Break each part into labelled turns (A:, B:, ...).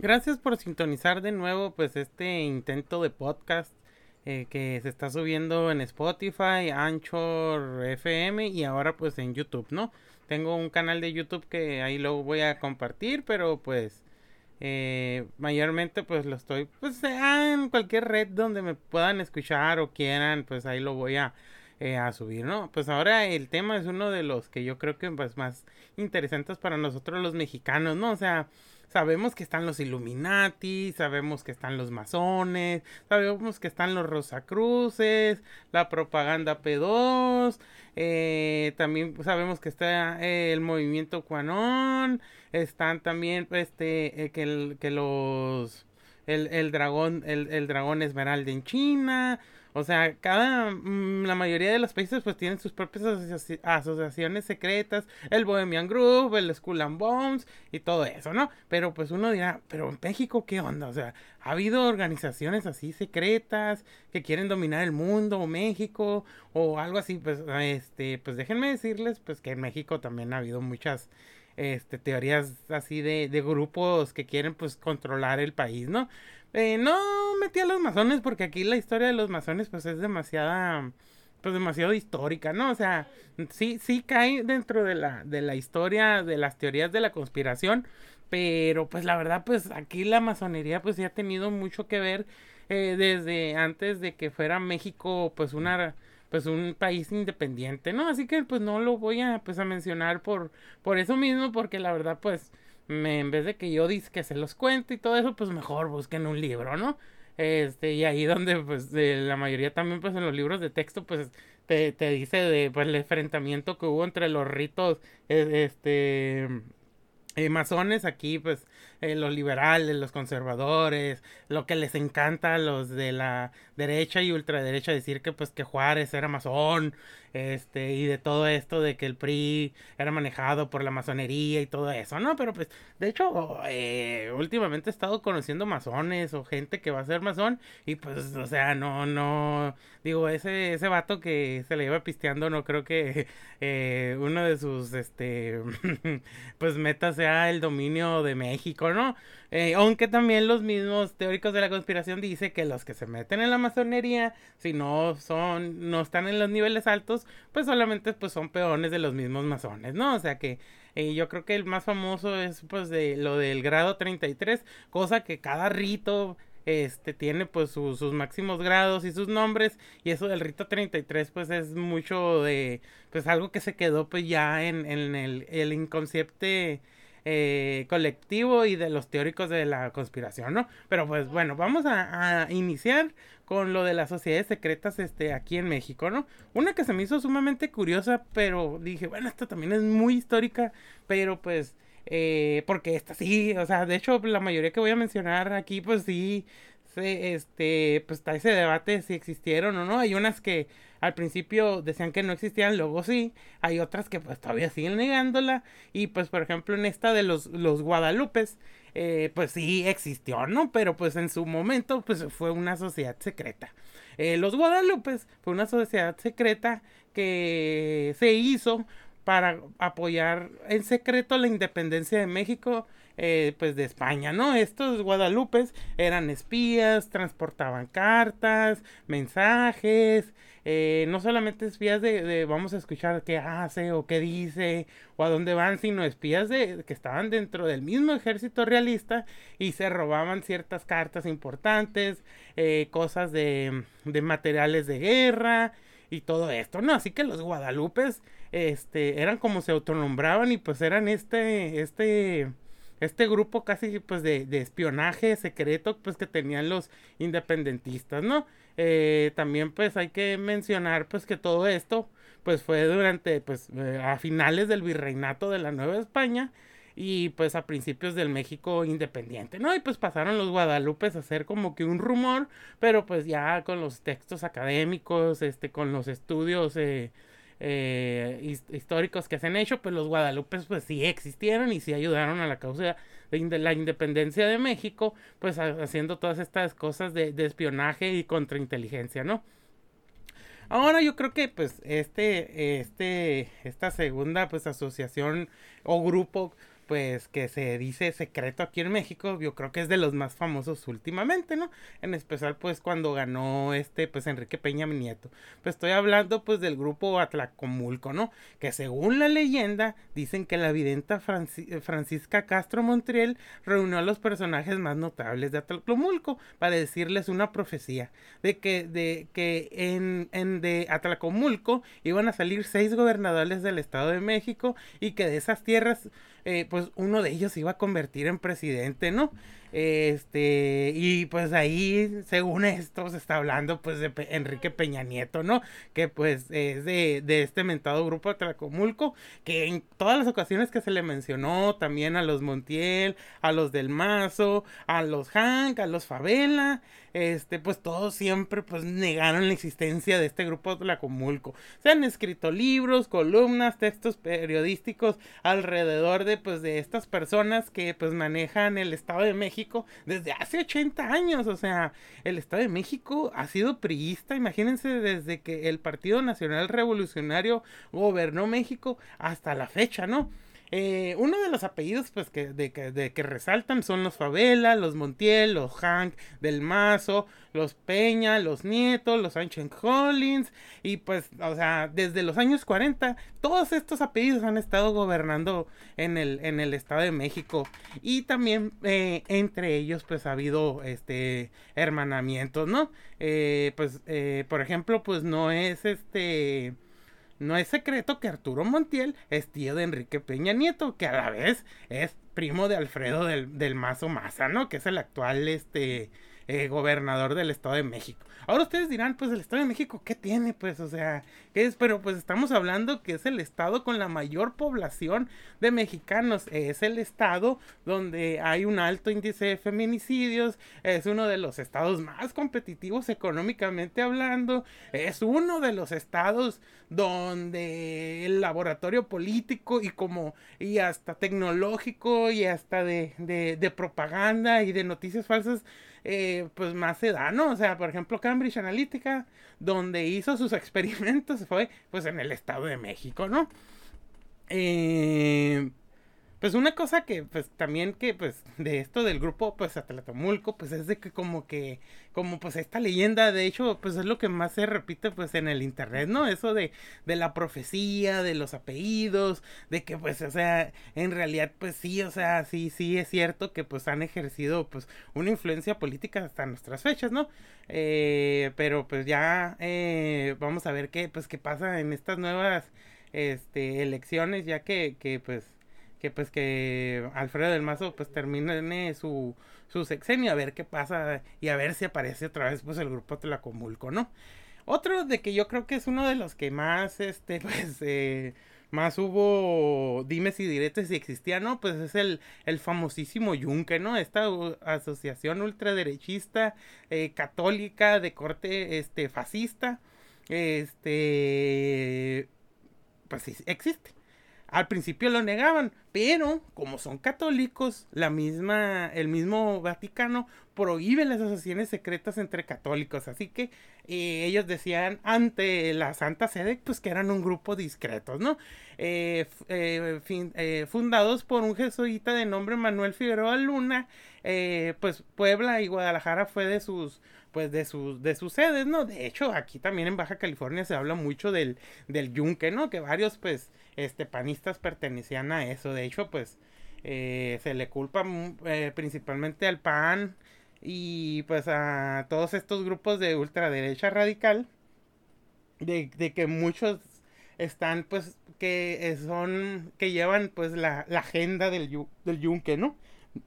A: Gracias por sintonizar de nuevo pues este intento de podcast eh, que se está subiendo en Spotify, Anchor, FM y ahora pues en YouTube, ¿no? Tengo un canal de YouTube que ahí lo voy a compartir, pero pues eh, mayormente pues lo estoy pues en cualquier red donde me puedan escuchar o quieran, pues ahí lo voy a, eh, a subir, ¿no? Pues ahora el tema es uno de los que yo creo que pues más interesantes para nosotros los mexicanos, ¿no? O sea, Sabemos que están los Illuminati, sabemos que están los masones, sabemos que están los Rosacruces, la propaganda P2, eh, también sabemos que está eh, el movimiento Quanon, están también este eh, que, que los el, el dragón el, el dragón esmeralda en China o sea, cada, mm, la mayoría de los países pues tienen sus propias asociaciones secretas, el Bohemian Group, el Skull and Bones y todo eso, ¿no? Pero pues uno dirá, pero en México, ¿qué onda? O sea, ha habido organizaciones así secretas que quieren dominar el mundo o México o algo así, pues, este, pues déjenme decirles pues que en México también ha habido muchas este, teorías así de, de grupos que quieren pues controlar el país, ¿no? Eh, no metí a los masones porque aquí la historia de los masones pues es demasiada pues demasiado histórica, ¿no? O sea, sí, sí cae dentro de la, de la historia, de las teorías de la conspiración, pero pues la verdad, pues aquí la masonería pues sí ha tenido mucho que ver eh, desde antes de que fuera México pues una pues un país independiente, ¿no? Así que pues no lo voy a pues a mencionar por por eso mismo porque la verdad pues me, en vez de que yo dice que se los cuente y todo eso, pues mejor busquen un libro, ¿no? Este, y ahí donde, pues, la mayoría también, pues, en los libros de texto, pues, te, te dice de, pues, el enfrentamiento que hubo entre los ritos, e, este, eh, masones aquí, pues, eh, los liberales, los conservadores, lo que les encanta a los de la derecha y ultraderecha decir que, pues, que Juárez era masón, este, y de todo esto de que el PRI era manejado por la masonería y todo eso, ¿no? Pero pues, de hecho, eh, últimamente he estado conociendo masones o gente que va a ser masón y pues, o sea, no, no, digo, ese, ese vato que se le iba pisteando, no creo que eh, uno de sus, este, pues metas sea el dominio de México, ¿no? Eh, aunque también los mismos teóricos de la conspiración dicen que los que se meten en la masonería, si no son, no están en los niveles altos, pues solamente pues son peones de los mismos masones, ¿no? O sea que eh, yo creo que el más famoso es pues de lo del grado 33, cosa que cada rito este tiene pues sus máximos grados y sus nombres y eso del rito 33 pues es mucho de pues algo que se quedó pues ya en, en el, el inconsciente eh, colectivo y de los teóricos de la conspiración, ¿no? Pero pues bueno, vamos a, iniciar con lo de las sociedades secretas este, aquí en México, ¿no? Una que se me hizo sumamente curiosa, pero dije, bueno, esta también es muy histórica, pero pues... Eh, porque esta sí, o sea, de hecho la mayoría que voy a mencionar aquí, pues sí, este, pues está ese debate si existieron o no. Hay unas que al principio decían que no existían, luego sí. Hay otras que pues todavía siguen negándola. Y pues por ejemplo en esta de los, los Guadalupes, eh, pues sí existió, ¿no? Pero pues en su momento pues fue una sociedad secreta. Eh, los Guadalupes fue una sociedad secreta que se hizo para apoyar en secreto la independencia de México eh, pues de España, ¿no? Estos guadalupes eran espías, transportaban cartas, mensajes, eh, no solamente espías de, vamos a escuchar qué hace o qué dice o a dónde van, sino espías de que estaban dentro del mismo ejército realista y se robaban ciertas cartas importantes, eh, cosas de, de materiales de guerra y todo esto, ¿no? Así que los guadalupes, este, eran como se autonombraban y pues eran este, este, este grupo casi pues de, espionaje secreto pues que tenían los independentistas, ¿no? Eh, también pues hay que mencionar pues que todo esto pues fue durante pues eh, a finales del virreinato de la Nueva España y pues a principios del México independiente, ¿no? Y pues pasaron los guadalupes a ser como que un rumor, pero pues ya con los textos académicos, este, con los estudios eh, eh, históricos que se han hecho, pues los guadalupes pues sí existieron y sí ayudaron a la causa de la independencia de México, pues haciendo todas estas cosas de, espionaje y contrainteligencia, ¿no? Ahora yo creo que pues este, este, esta segunda pues asociación o grupo pues que se dice secreto aquí en México, yo creo que es de los más famosos últimamente, ¿no? En especial pues cuando ganó este pues Enrique Peña Nieto. Pues estoy hablando pues del grupo Atlacomulco, ¿no? Que según la leyenda dicen que la videnta Francisca Castro Montriel reunió a los personajes más notables de Atlacomulco para decirles una profecía de que de que en, en de Atlacomulco iban a salir seis gobernadores del Estado de México y que de esas tierras eh, pues uno de ellos se iba a convertir en presidente, ¿no? Este, y pues ahí, según esto, se está hablando pues de Enrique Peña Nieto, ¿no? Que pues es de, de este mentado grupo de Tlacomulco, que en todas las ocasiones que se le mencionó, también a los Montiel, a los del Mazo, a los Hank, a los Favela, este, pues todos siempre pues negaron la existencia de este grupo Tlacomulco. Se han escrito libros, columnas, textos periodísticos alrededor de pues de estas personas que pues manejan el Estado de México desde hace 80 años, o sea, el Estado de México ha sido priista, imagínense desde que el Partido Nacional Revolucionario gobernó México hasta la fecha, ¿no? Eh, uno de los apellidos pues que, de, que resaltan son los Favela, los Montiel, los Hank del Mazo, los Peña, los Nietos, los Sánchez Collins y pues, o sea, desde los años 40 todos estos apellidos han estado gobernando en el, en el Estado de México y también eh, entre ellos pues ha habido este hermanamientos, ¿no? Eh, pues, por ejemplo, pues no es este no es secreto que Arturo Montiel es tío de Enrique Peña Nieto, que a la vez es primo de Alfredo del, del Mazo Maza, ¿no? Que es el actual este eh, gobernador del Estado de México. Ahora ustedes dirán, pues el Estado de México, ¿qué tiene? Pues, o sea, ¿qué es? Pero pues estamos hablando que es el estado con la mayor población de mexicanos. Es el estado donde hay un alto índice de feminicidios. Es uno de los estados más competitivos económicamente hablando. Es uno de los estados donde el laboratorio político y como y hasta tecnológico y hasta de, de, de propaganda y de noticias falsas eh, pues más se da, ¿no? O sea, por ejemplo, Cambridge Analytica, donde hizo sus experimentos, fue pues en el Estado de México, ¿no? Eh, pues una cosa que, pues también que, pues, de esto del grupo, pues, Atlatomulco, pues es de que como que, como pues esta leyenda, de hecho, pues es lo que más se repite, pues, en el internet, ¿no? Eso de, de la profecía, de los apellidos, de que, pues, o sea, en realidad, pues sí, o sea, sí, sí es cierto que, pues, han ejercido, pues, una influencia política hasta nuestras fechas, ¿no? Eh, pero, pues, ya, eh, vamos a ver qué, pues, qué pasa en estas nuevas, este, elecciones, ya que, que, pues, que pues que Alfredo del Mazo pues termine su, su sexenio a ver qué pasa y a ver si aparece otra vez pues el grupo Tlacomulco, ¿no? Otro de que yo creo que es uno de los que más este pues eh, más hubo dimes y diretes si existía, ¿no? Pues es el, el famosísimo Yunque, ¿no? Esta asociación ultraderechista eh, católica de corte este fascista este pues sí, existe al principio lo negaban, pero como son católicos, la misma, el mismo Vaticano prohíbe las asociaciones secretas entre católicos, así que eh, ellos decían ante la Santa Sede, pues que eran un grupo discretos, ¿no? Eh, eh, fundados por un jesuita de nombre Manuel Figueroa Luna, pues Puebla y Guadalajara fue de sus pues de sus de sus sedes, ¿no? De hecho, aquí también en Baja California se habla mucho del del yunque, ¿no? Que varios pues este, panistas pertenecían a eso. De hecho, pues eh, se le culpa mm, eh, principalmente al PAN y pues a todos estos grupos de ultraderecha radical de, que muchos están pues que son que llevan pues la, agenda del, del yunque, ¿no?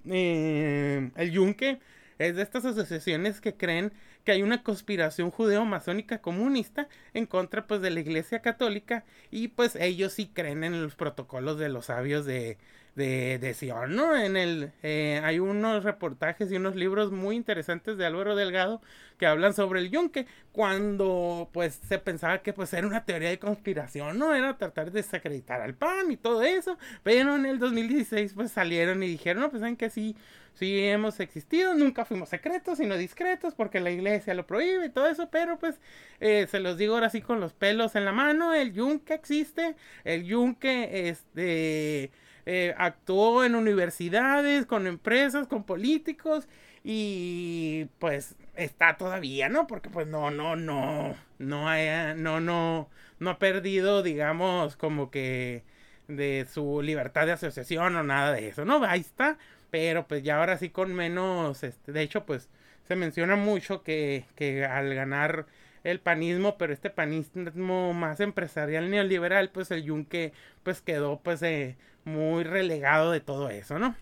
A: Eh, el yunque es de estas asociaciones que creen que hay una conspiración judeo-masónica comunista en contra pues de la iglesia católica y pues ellos sí creen en los protocolos de los sabios de, de, de Sion, ¿no? En el, eh, hay unos reportajes y unos libros muy interesantes de Álvaro Delgado que hablan sobre el yunque, cuando pues se pensaba que pues era una teoría de conspiración, ¿no? Era tratar de desacreditar al PAN y todo eso, pero en el 2016 pues salieron y dijeron, no, pues saben que sí, sí hemos existido, nunca fuimos secretos, sino discretos, porque la iglesia lo prohíbe y todo eso, pero pues eh, se los digo ahora sí con los pelos en la mano, el yunque existe, el yunque este eh, actuó en universidades, con empresas, con políticos y pues está todavía, ¿no? Porque pues no, no, no, no, haya, no, no, no ha perdido, digamos, como que de su libertad de asociación o nada de eso, ¿no? Ahí está, pero pues ya ahora sí con menos, este, de hecho pues se menciona mucho que, que al ganar el panismo, pero este panismo más empresarial neoliberal, pues el yunque pues quedó pues eh, muy relegado de todo eso, ¿no?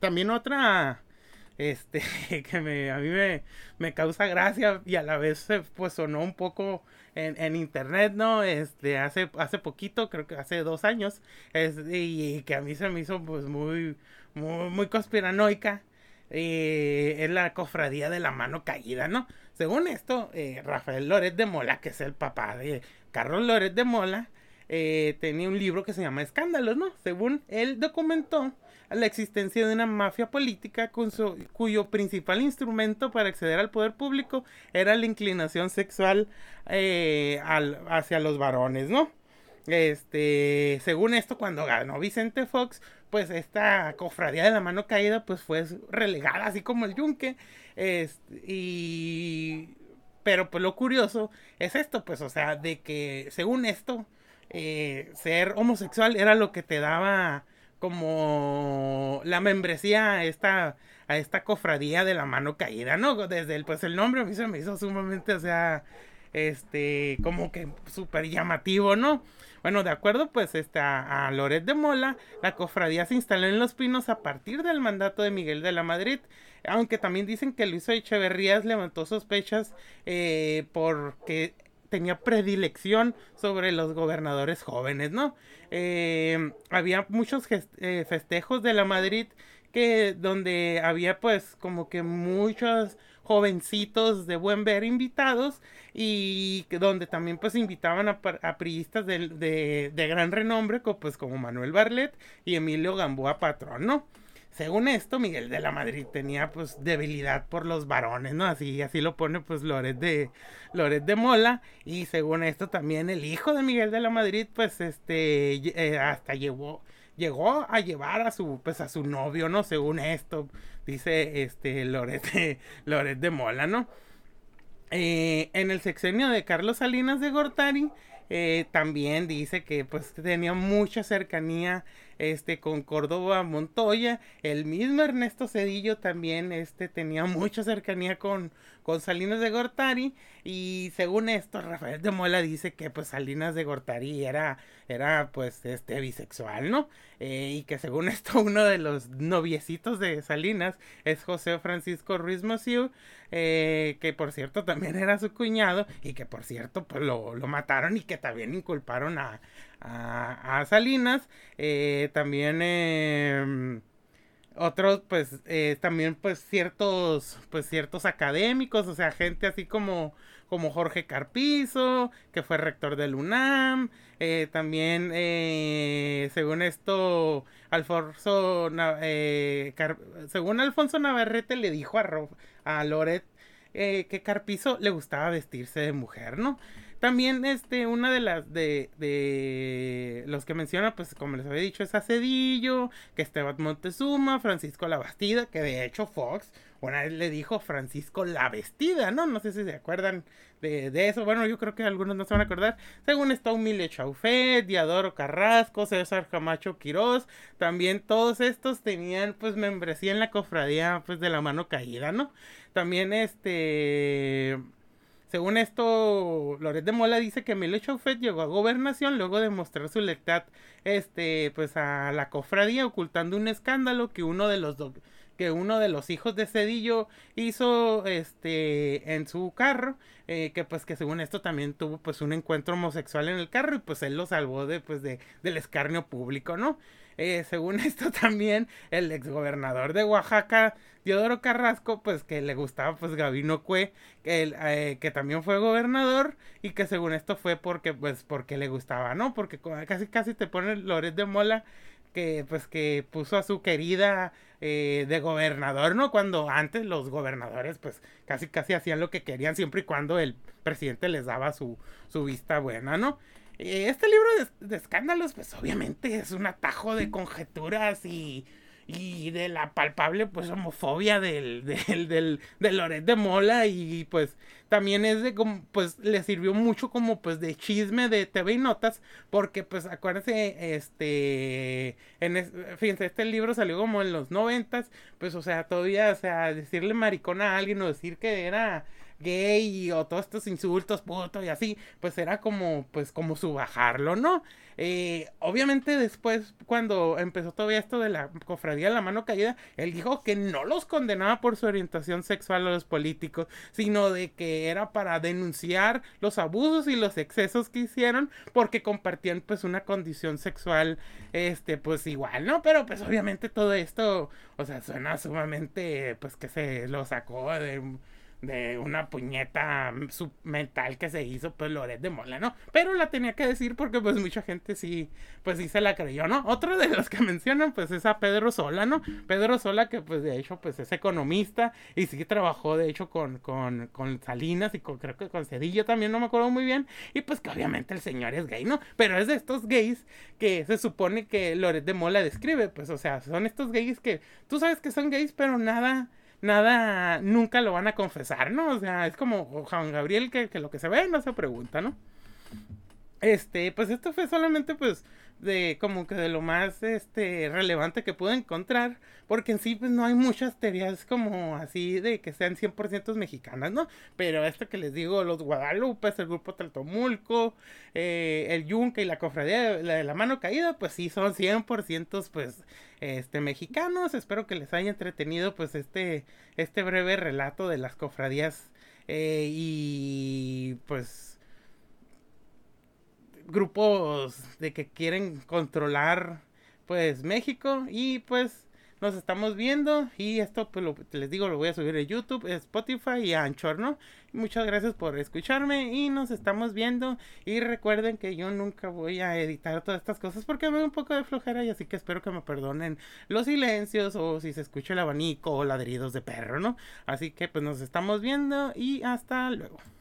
A: También otra este que me, a mí me, me, causa gracia y a la vez pues sonó un poco en, en, internet, ¿no? Este, hace, hace poquito, creo que hace dos años, es, y, que a mí se me hizo pues muy, muy, muy conspiranoica, eh, es la cofradía de la mano caída, ¿no? Según esto, eh, Rafael Loret de Mola, que es el papá de Carlos Loret de Mola, eh, tenía un libro que se llama Escándalos, ¿no? Según él documentó la existencia de una mafia política cuyo principal instrumento para acceder al poder público era la inclinación sexual eh, hacia los varones, ¿no? Este, según esto, cuando ganó Vicente Fox, pues esta cofradía de la mano caída, pues fue relegada, así como el yunque. Este, y. Pero pues lo curioso es esto, pues, o sea, de que según esto, eh, ser homosexual era lo que te daba como la membresía a esta, a esta cofradía de la mano caída, ¿no? Desde el, pues el nombre me hizo sumamente, o sea, este, como que súper llamativo, ¿no? Bueno, de acuerdo, pues este, a, Loret de Mola, la cofradía se instaló en Los Pinos a partir del mandato de Miguel de la Madrid, aunque también dicen que Luis Echeverrías levantó sospechas eh, porque tenía predilección sobre los gobernadores jóvenes, ¿no? Eh, había muchos eh, festejos de la Madrid que donde había pues como que muchos jovencitos de buen ver invitados y donde también pues invitaban a, a priistas de, de, gran renombre como, pues como Manuel Barlet y Emilio Gamboa Patrón, ¿no? Según esto, Miguel de la Madrid tenía pues debilidad por los varones, ¿no? Así, así lo pone pues Loret de, Loret de Mola. Y según esto también el hijo de Miguel de la Madrid pues este eh, hasta llevó, llegó a llevar a su pues a su novio, ¿no? Según esto, dice este Loret de, de Mola, ¿no? Eh, en el sexenio de Carlos Salinas de Gortari eh, también dice que pues tenía mucha cercanía este con Córdoba Montoya, el mismo Ernesto Cedillo también este tenía mucha cercanía con, con Salinas de Gortari y según esto Rafael de Mola dice que pues Salinas de Gortari era era pues este bisexual, ¿no? Eh, y que según esto uno de los noviecitos de Salinas es José Francisco Ruiz Massieu, eh, que por cierto también era su cuñado y que por cierto pues lo, lo mataron y que también inculparon a, a, Salinas. Eh, también em, otros, pues, eh, también, pues, ciertos, pues, ciertos académicos, o sea, gente así como, como Jorge Carpizo, que fue rector del UNAM. Eh, también, según esto, Alfonso, según Alfonso Navarrete le dijo a, a Loret que Carpizo le gustaba vestirse de mujer, ¿no? También, este, una de las de, de los que menciona, pues como les había dicho, es Acedillo, que Esteban Montezuma, Francisco La Bastida, que de hecho Fox una vez le dijo Francisco La Vestida, ¿no? No sé si se acuerdan de, de eso. Bueno, yo creo que algunos no se van a acordar. Según está Humile Chaufet, Diadoro Carrasco, César Camacho Quirós, también todos estos tenían pues membresía en la cofradía pues de la mano caída, ¿no? También este según esto, Loret de Mola dice que Emilio Chaufet llegó a gobernación luego de mostrar su lealtad este, pues a la cofradía, ocultando un escándalo que uno de los que uno de los hijos de Cedillo hizo este en su carro eh, que pues que según esto también tuvo pues un encuentro homosexual en el carro y pues él lo salvó de pues de del escarnio público no eh, según esto también el exgobernador de Oaxaca, Diodoro Carrasco, pues que le gustaba pues Gabino Cue, que, eh, que también fue gobernador y que según esto fue porque pues porque le gustaba, ¿no? Porque casi casi te pone Loret de Mola que pues que puso a su querida eh, de gobernador, ¿no? Cuando antes los gobernadores pues casi casi hacían lo que querían siempre y cuando el presidente les daba su, su vista buena, ¿no? Este libro de, escándalos, pues obviamente es un atajo de conjeturas y, y de la palpable pues homofobia del, del, del, del Loret de Mola. Y pues también es de como pues le sirvió mucho como pues de chisme de TV y notas porque pues acuérdense este en fíjense este libro salió como en los noventas pues o sea todavía o sea decirle maricón a alguien o decir que era gay o todos estos insultos, puto y así, pues era como, pues como subajarlo, ¿no? Eh, obviamente después, cuando empezó todavía esto de la cofradía de la mano caída, él dijo que no los condenaba por su orientación sexual a los políticos, sino de que era para denunciar los abusos y los excesos que hicieron porque compartían pues una condición sexual, este, pues igual, ¿no? Pero pues obviamente todo esto, o sea, suena sumamente, pues que se lo sacó de de una puñeta mental que se hizo pues Loret de Mola, ¿no? Pero la tenía que decir porque pues mucha gente sí, pues sí se la creyó, ¿no? Otro de los que mencionan pues es a Pedro Sola, ¿no? Pedro Sola que pues de hecho pues es economista y sí trabajó de hecho con, con, con Salinas y con, creo que con Cedillo también, no me acuerdo muy bien, y pues que obviamente el señor es gay, ¿no? Pero es de estos gays que se supone que Loret de Mola describe, pues o sea, son estos gays que tú sabes que son gays pero nada nada, nunca lo van a confesar, ¿no? O sea, es como Juan Gabriel que, que lo que se ve no se pregunta, ¿no? Este, pues esto fue solamente pues de como que de lo más este relevante que pude encontrar, porque en sí pues no hay muchas teorías como así de que sean 100% mexicanas, ¿no? Pero esto que les digo, los Guadalupes, el grupo Taltomulco, eh, el Yunque y la cofradía de la, de la mano caída, pues sí son 100% pues este mexicanos. Espero que les haya entretenido pues este este breve relato de las cofradías eh, y pues grupos de que quieren controlar pues México y pues nos estamos viendo y esto pues lo, les digo lo voy a subir a YouTube, Spotify y Anchor, ¿no? Muchas gracias por escucharme y nos estamos viendo y recuerden que yo nunca voy a editar todas estas cosas porque me da un poco de flojera y así que espero que me perdonen los silencios o si se escucha el abanico o ladridos de perro, ¿no? Así que pues nos estamos viendo y hasta luego.